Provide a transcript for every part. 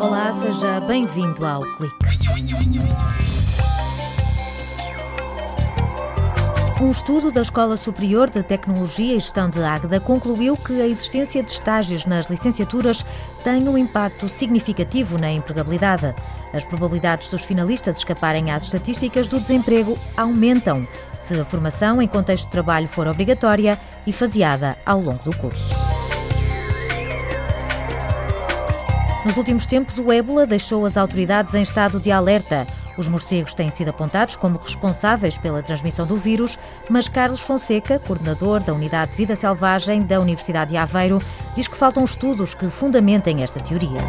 Olá, seja bem-vindo ao Clique. Um estudo da Escola Superior de Tecnologia e Gestão de Águeda concluiu que a existência de estágios nas licenciaturas tem um impacto significativo na empregabilidade. As probabilidades dos finalistas escaparem às estatísticas do desemprego aumentam se a formação em contexto de trabalho for obrigatória e faseada ao longo do curso. Nos últimos tempos, o ébola deixou as autoridades em estado de alerta. Os morcegos têm sido apontados como responsáveis pela transmissão do vírus, mas Carlos Fonseca, coordenador da Unidade de Vida Selvagem da Universidade de Aveiro, diz que faltam estudos que fundamentem esta teoria.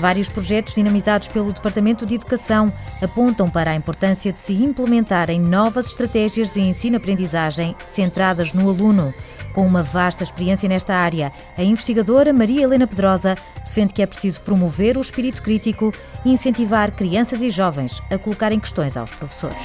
Vários projetos dinamizados pelo Departamento de Educação apontam para a importância de se implementarem novas estratégias de ensino-aprendizagem centradas no aluno. Com uma vasta experiência nesta área, a investigadora Maria Helena Pedrosa defende que é preciso promover o espírito crítico e incentivar crianças e jovens a colocarem questões aos professores.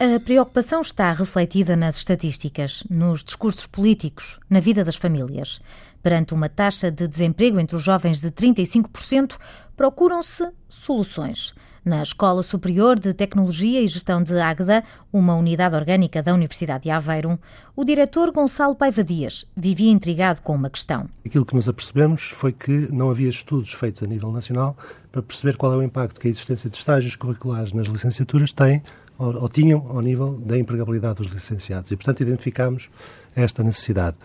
A preocupação está refletida nas estatísticas, nos discursos políticos, na vida das famílias. Perante uma taxa de desemprego entre os jovens de 35%, procuram-se soluções. Na Escola Superior de Tecnologia e Gestão de Águeda, uma unidade orgânica da Universidade de Aveiro, o diretor Gonçalo Paiva Dias vivia intrigado com uma questão. Aquilo que nos apercebemos foi que não havia estudos feitos a nível nacional para perceber qual é o impacto que a existência de estágios curriculares nas licenciaturas tem ou, ou tinham ao nível da empregabilidade dos licenciados. E, portanto, identificámos esta necessidade.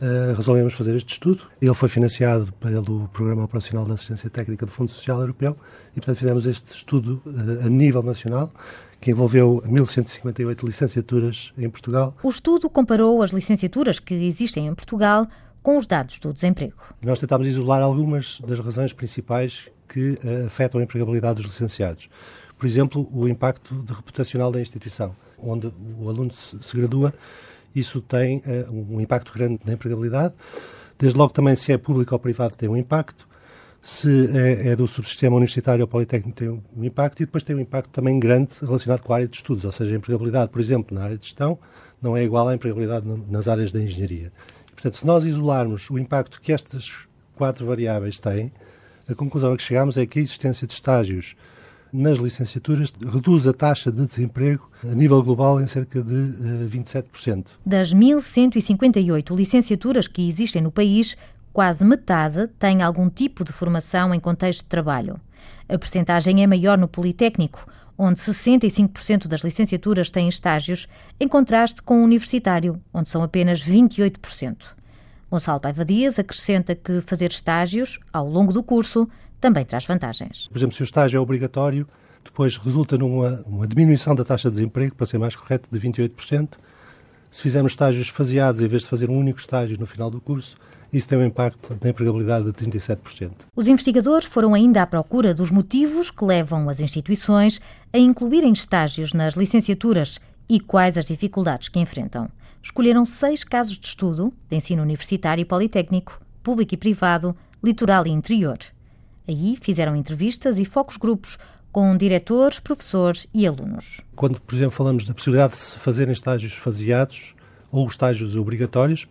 Uh, resolvemos fazer este estudo. Ele foi financiado pelo Programa Operacional de Assistência Técnica do Fundo Social Europeu e, portanto, fizemos este estudo uh, a nível nacional que envolveu 1.158 licenciaturas em Portugal. O estudo comparou as licenciaturas que existem em Portugal com os dados do desemprego. Nós tentámos isolar algumas das razões principais que uh, afetam a empregabilidade dos licenciados. Por exemplo, o impacto reputacional da instituição, onde o aluno se gradua, isso tem uh, um impacto grande na empregabilidade. Desde logo também se é público ou privado tem um impacto, se é, é do subsistema universitário ou politécnico tem um impacto e depois tem um impacto também grande relacionado com a área de estudos, ou seja, a empregabilidade, por exemplo, na área de gestão não é igual à empregabilidade nas áreas da engenharia. Portanto, se nós isolarmos o impacto que estas quatro variáveis têm, a conclusão a que chegamos é que a existência de estágios nas licenciaturas reduz a taxa de desemprego a nível global em cerca de 27%. Eh, das 1.158 licenciaturas que existem no país, quase metade tem algum tipo de formação em contexto de trabalho. A percentagem é maior no Politécnico, onde 65% das licenciaturas têm estágios, em contraste com o universitário, onde são apenas 28%. Gonçalo Paiva Dias acrescenta que fazer estágios, ao longo do curso, também traz vantagens. Por exemplo, se o estágio é obrigatório, depois resulta numa uma diminuição da taxa de desemprego, para ser mais correto, de 28%. Se fizermos estágios faseados, em vez de fazer um único estágio no final do curso, isso tem um impacto na empregabilidade de 37%. Os investigadores foram ainda à procura dos motivos que levam as instituições a incluírem estágios nas licenciaturas e quais as dificuldades que enfrentam. Escolheram seis casos de estudo de ensino universitário e politécnico, público e privado, litoral e interior. Aí fizeram entrevistas e focos grupos com diretores, professores e alunos. Quando, por exemplo, falamos da possibilidade de se fazerem estágios faseados ou estágios obrigatórios,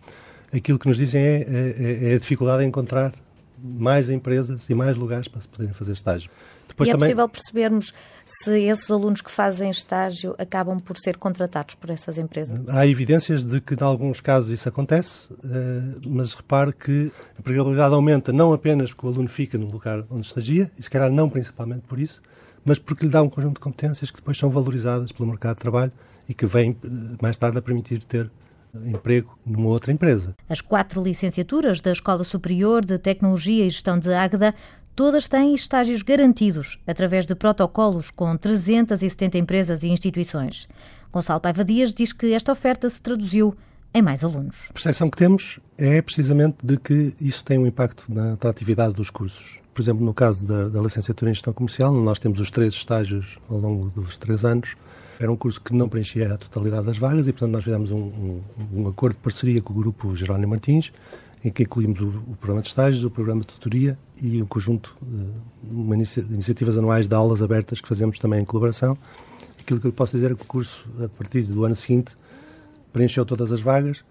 aquilo que nos dizem é, é, é a dificuldade em encontrar mais empresas e mais lugares para se poderem fazer estágio. Depois e é também... possível percebermos se esses alunos que fazem estágio acabam por ser contratados por essas empresas? Há evidências de que, em alguns casos, isso acontece, eh, mas repare que a empregabilidade aumenta não apenas porque o aluno fica no lugar onde estagia, e se calhar não principalmente por isso, mas porque lhe dá um conjunto de competências que depois são valorizadas pelo mercado de trabalho e que vêm eh, mais tarde a permitir ter emprego numa outra empresa. As quatro licenciaturas da Escola Superior de Tecnologia e Gestão de Águeda Todas têm estágios garantidos através de protocolos com 370 empresas e instituições. Gonçalo Paiva Dias diz que esta oferta se traduziu em mais alunos. A percepção que temos é precisamente de que isso tem um impacto na atratividade dos cursos. Por exemplo, no caso da, da licenciatura em gestão comercial, nós temos os três estágios ao longo dos três anos. Era um curso que não preenchia a totalidade das vagas e, portanto, nós fizemos um, um, um acordo de parceria com o grupo Jerónimo Martins em que incluímos o, o, programa de estágios, o programa de tutoria e um conjunto de inicia, iniciativas anuais de aulas abertas que fazemos também em colaboração. Aquilo que eu posso dizer é que o curso, a partir do ano seguinte, preencheu todas as vagas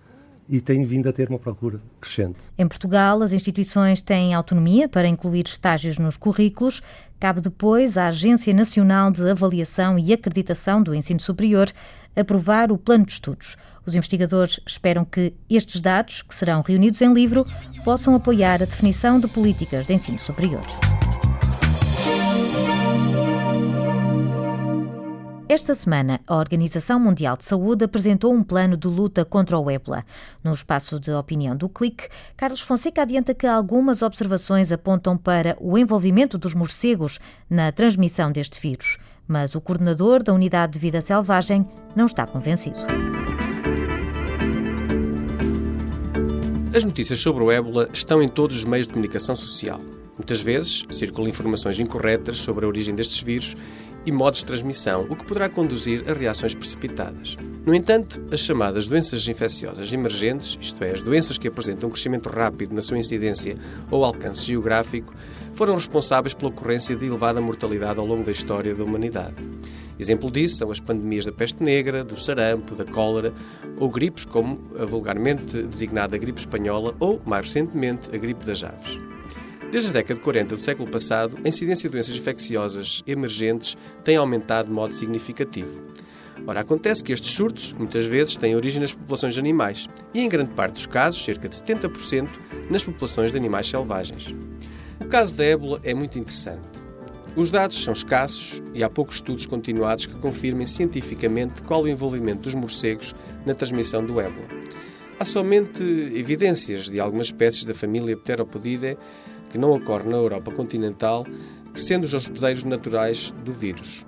e tem vindo a ter uma procura crescente. Em Portugal, as instituições têm autonomia para incluir estágios nos currículos. Cabe depois à Agência Nacional de Avaliação e Acreditação do Ensino Superior aprovar o plano de estudos. Os investigadores esperam que estes dados, que serão reunidos em livro, possam apoiar a definição de políticas de ensino superior. Esta semana, a Organização Mundial de Saúde apresentou um plano de luta contra o ébola. No espaço de opinião do Clique, Carlos Fonseca adianta que algumas observações apontam para o envolvimento dos morcegos na transmissão deste vírus, mas o coordenador da Unidade de Vida Selvagem não está convencido. As notícias sobre o ébola estão em todos os meios de comunicação social. Muitas vezes circulam informações incorretas sobre a origem destes vírus e modos de transmissão, o que poderá conduzir a reações precipitadas. No entanto, as chamadas doenças infecciosas emergentes, isto é, as doenças que apresentam um crescimento rápido na sua incidência ou alcance geográfico, foram responsáveis pela ocorrência de elevada mortalidade ao longo da história da humanidade. Exemplo disso são as pandemias da peste negra, do sarampo, da cólera ou gripes como a vulgarmente designada gripe espanhola ou, mais recentemente, a gripe das aves. Desde a década de 40 do século passado, a incidência de doenças infecciosas emergentes tem aumentado de modo significativo. Ora, acontece que estes surtos, muitas vezes, têm origem nas populações de animais e, em grande parte dos casos, cerca de 70%, nas populações de animais selvagens. O caso da ébola é muito interessante. Os dados são escassos e há poucos estudos continuados que confirmem cientificamente qual o envolvimento dos morcegos na transmissão do ébola. Há somente evidências de algumas espécies da família Pteropodidae que não ocorre na Europa continental, sendo os hospedeiros naturais do vírus.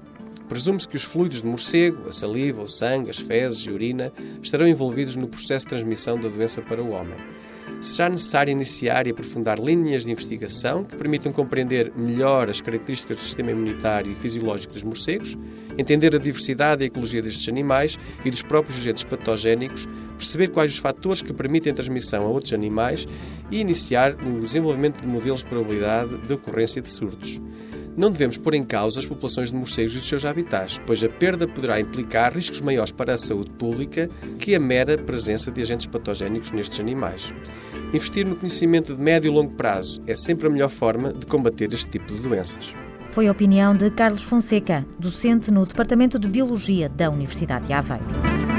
Presume-se que os fluidos de morcego, a saliva, o sangue, as fezes e urina estarão envolvidos no processo de transmissão da doença para o homem será necessário iniciar e aprofundar linhas de investigação que permitam compreender melhor as características do sistema imunitário e fisiológico dos morcegos, entender a diversidade e a ecologia destes animais e dos próprios agentes patogénicos, perceber quais os fatores que permitem transmissão a outros animais e iniciar o desenvolvimento de modelos de probabilidade de ocorrência de surtos. Não devemos pôr em causa as populações de morcegos e os seus habitats, pois a perda poderá implicar riscos maiores para a saúde pública que a mera presença de agentes patogénicos nestes animais. Investir no conhecimento de médio e longo prazo é sempre a melhor forma de combater este tipo de doenças. Foi a opinião de Carlos Fonseca, docente no Departamento de Biologia da Universidade de Aveiro.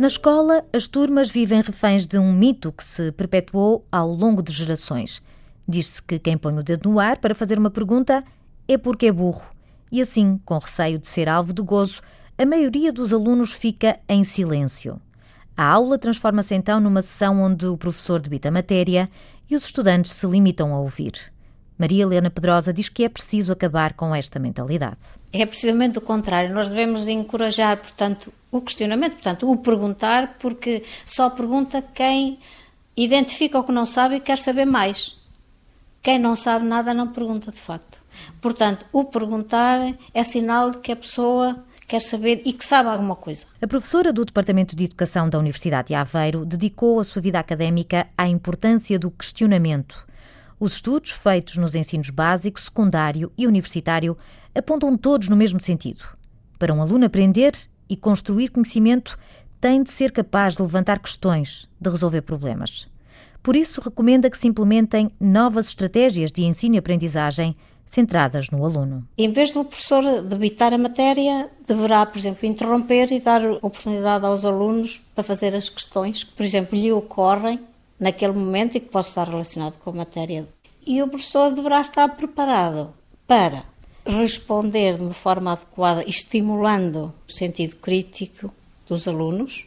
Na escola, as turmas vivem reféns de um mito que se perpetuou ao longo de gerações. Diz-se que quem põe o dedo no ar para fazer uma pergunta é porque é burro. E assim, com receio de ser alvo de gozo, a maioria dos alunos fica em silêncio. A aula transforma-se então numa sessão onde o professor debita a matéria e os estudantes se limitam a ouvir. Maria Helena Pedrosa diz que é preciso acabar com esta mentalidade. É precisamente o contrário. Nós devemos encorajar, portanto, o questionamento, portanto, o perguntar, porque só pergunta quem identifica o que não sabe e quer saber mais. Quem não sabe nada não pergunta de facto. Portanto, o perguntar é sinal de que a pessoa quer saber e que sabe alguma coisa. A professora do Departamento de Educação da Universidade de Aveiro dedicou a sua vida académica à importância do questionamento os estudos feitos nos ensinos básico, secundário e universitário apontam todos no mesmo sentido. Para um aluno aprender e construir conhecimento, tem de ser capaz de levantar questões, de resolver problemas. Por isso, recomenda que se implementem novas estratégias de ensino e aprendizagem centradas no aluno. Em vez do professor debitar a matéria, deverá, por exemplo, interromper e dar oportunidade aos alunos para fazer as questões que, por exemplo, lhe ocorrem naquele momento e que possa estar relacionado com a matéria. E o professor deverá estar preparado para responder de uma forma adequada, estimulando o sentido crítico dos alunos.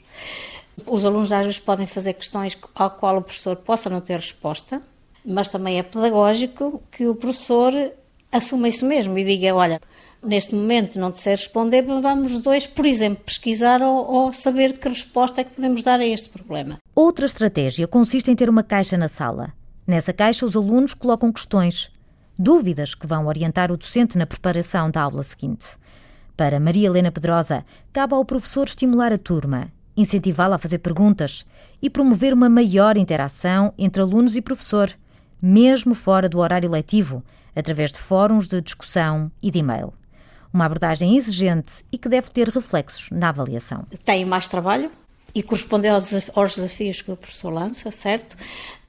Os alunos às vezes podem fazer questões ao qual o professor possa não ter resposta, mas também é pedagógico que o professor assuma isso mesmo e diga, olha, neste momento não te sei responder, mas vamos dois, por exemplo, pesquisar ou, ou, saber que resposta é que podemos dar a este problema. Outra estratégia consiste em ter uma caixa na sala. Nessa caixa, os alunos colocam questões, dúvidas que vão orientar o docente na preparação da aula seguinte. Para Maria Helena Pedrosa, cabe ao professor estimular a turma, incentivá-la a fazer perguntas e promover uma maior interação entre alunos e professor, mesmo fora do horário letivo, através de fóruns de discussão e de e-mail. Uma abordagem exigente e que deve ter reflexos na avaliação. Tem mais trabalho e corresponder aos desafios que o professor lança, certo?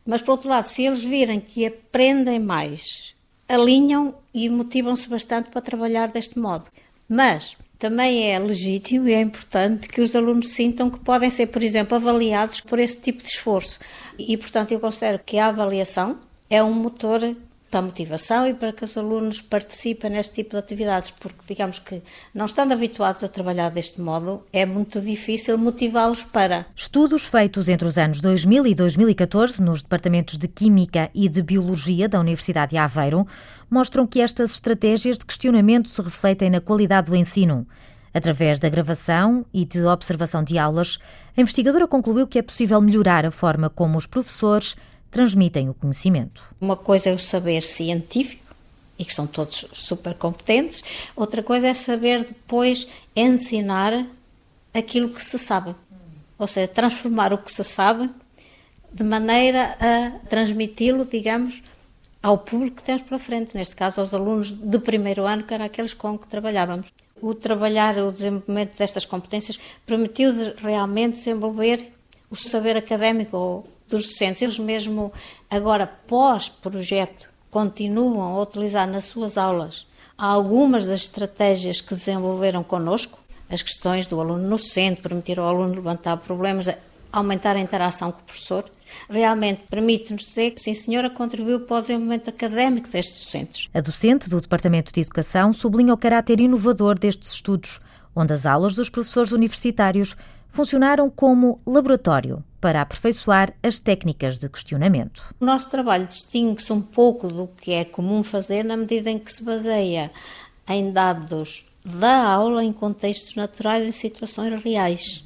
Mas, por outro lado, se eles virem que aprendem mais, alinham e motivam-se bastante para trabalhar deste modo. Mas também é legítimo e é importante que os alunos sintam que podem ser, por exemplo, avaliados por este tipo de esforço. E, portanto, eu considero que a avaliação é um motor para a motivação e para que os alunos participem neste tipo de atividades, porque digamos que não estando habituados a trabalhar deste modo, é muito difícil motivá-los para. Estudos feitos entre os anos 2000 e 2014 nos departamentos de Química e de Biologia da Universidade de Aveiro mostram que estas estratégias de questionamento se refletem na qualidade do ensino. Através da gravação e de observação de aulas, a investigadora concluiu que é possível melhorar a forma como os professores transmitem o conhecimento. Uma coisa é o saber científico, e que são todos super competentes, outra coisa é saber depois ensinar aquilo que se sabe. Ou seja, transformar o que se sabe de maneira a transmiti-lo, digamos, ao público que temos para frente, neste caso aos alunos de primeiro ano, que eram aqueles com que trabalhávamos. O trabalhar o desenvolvimento destas competências permitiu realmente desenvolver o saber académico dos docentes. Eles mesmo agora, pós-projeto, continuam a utilizar nas suas aulas algumas das estratégias que desenvolveram connosco, as questões do aluno no centro, permitir ao aluno levantar problemas, aumentar a interação com o professor, realmente permite-nos dizer que, sim, senhora, contribuiu para o desenvolvimento académico destes docentes. A docente do Departamento de Educação sublinha o caráter inovador destes estudos, onde as aulas dos professores universitários funcionaram como laboratório para aperfeiçoar as técnicas de questionamento. O nosso trabalho distingue-se um pouco do que é comum fazer na medida em que se baseia em dados da aula em contextos naturais e situações reais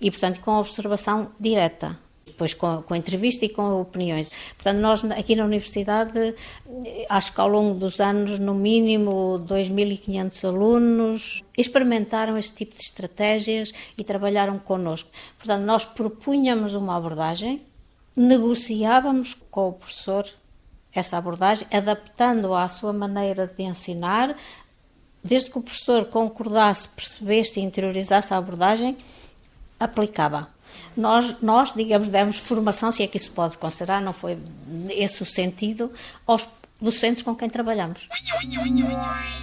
e, portanto, com observação direta depois com, com entrevista e com opiniões. Portanto, nós aqui na Universidade, acho que ao longo dos anos, no mínimo 2.500 alunos experimentaram este tipo de estratégias e trabalharam connosco. Portanto, nós propunhamos uma abordagem, negociávamos com o professor essa abordagem, adaptando-a à sua maneira de ensinar, desde que o professor concordasse, percebesse e interiorizasse a abordagem, aplicava nós, nós, digamos, demos formação, se é que isso pode considerar, não foi esse o sentido, aos docentes com quem trabalhamos.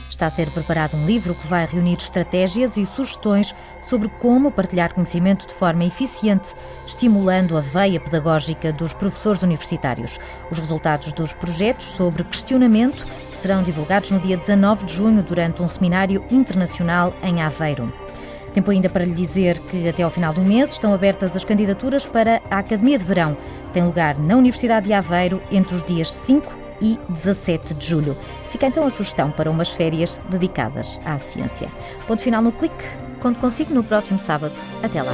Está a ser preparado um livro que vai reunir estratégias e sugestões sobre como partilhar conhecimento de forma eficiente, estimulando a veia pedagógica dos professores universitários. Os resultados dos projetos sobre questionamento serão divulgados no dia 19 de junho durante um seminário internacional em Aveiro. Tempo ainda para lhe dizer que até ao final do mês estão abertas as candidaturas para a Academia de Verão. Tem lugar na Universidade de Aveiro entre os dias 5 e 17 de julho. Fica então a sugestão para umas férias dedicadas à ciência. Ponto final no clique. Conto consigo no próximo sábado. Até lá.